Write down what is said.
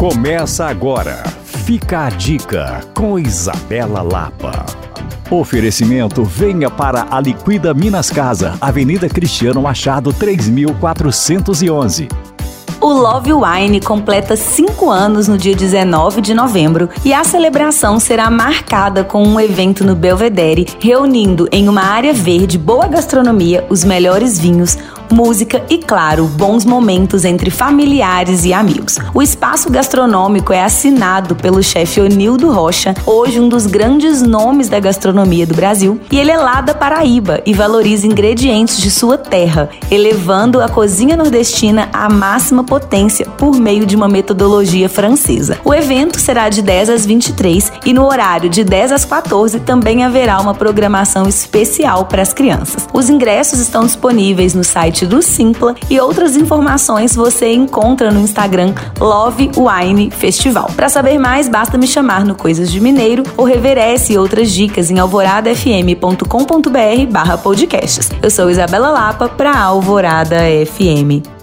Começa agora. Fica a dica com Isabela Lapa. Oferecimento venha para a Liquida Minas Casa, Avenida Cristiano Machado 3411. O Love Wine completa 5 anos no dia 19 de novembro e a celebração será marcada com um evento no Belvedere, reunindo em uma área verde boa gastronomia, os melhores vinhos, música e, claro, bons momentos entre familiares e amigos. O espaço gastronômico é assinado pelo chefe Onildo Rocha, hoje um dos grandes nomes da gastronomia do Brasil, e ele é lá da Paraíba e valoriza ingredientes de sua terra, elevando a cozinha nordestina à máxima potência por meio de uma metodologia francesa. O evento será de 10 às 23 e no horário de 10 às 14 também haverá uma programação especial para as crianças. Os ingressos estão disponíveis no site site do Simpla e outras informações você encontra no Instagram Love Wine Festival. Para saber mais, basta me chamar no Coisas de Mineiro ou reverece outras dicas em alvoradafm.com.br barra podcasts. Eu sou Isabela Lapa para Alvorada FM.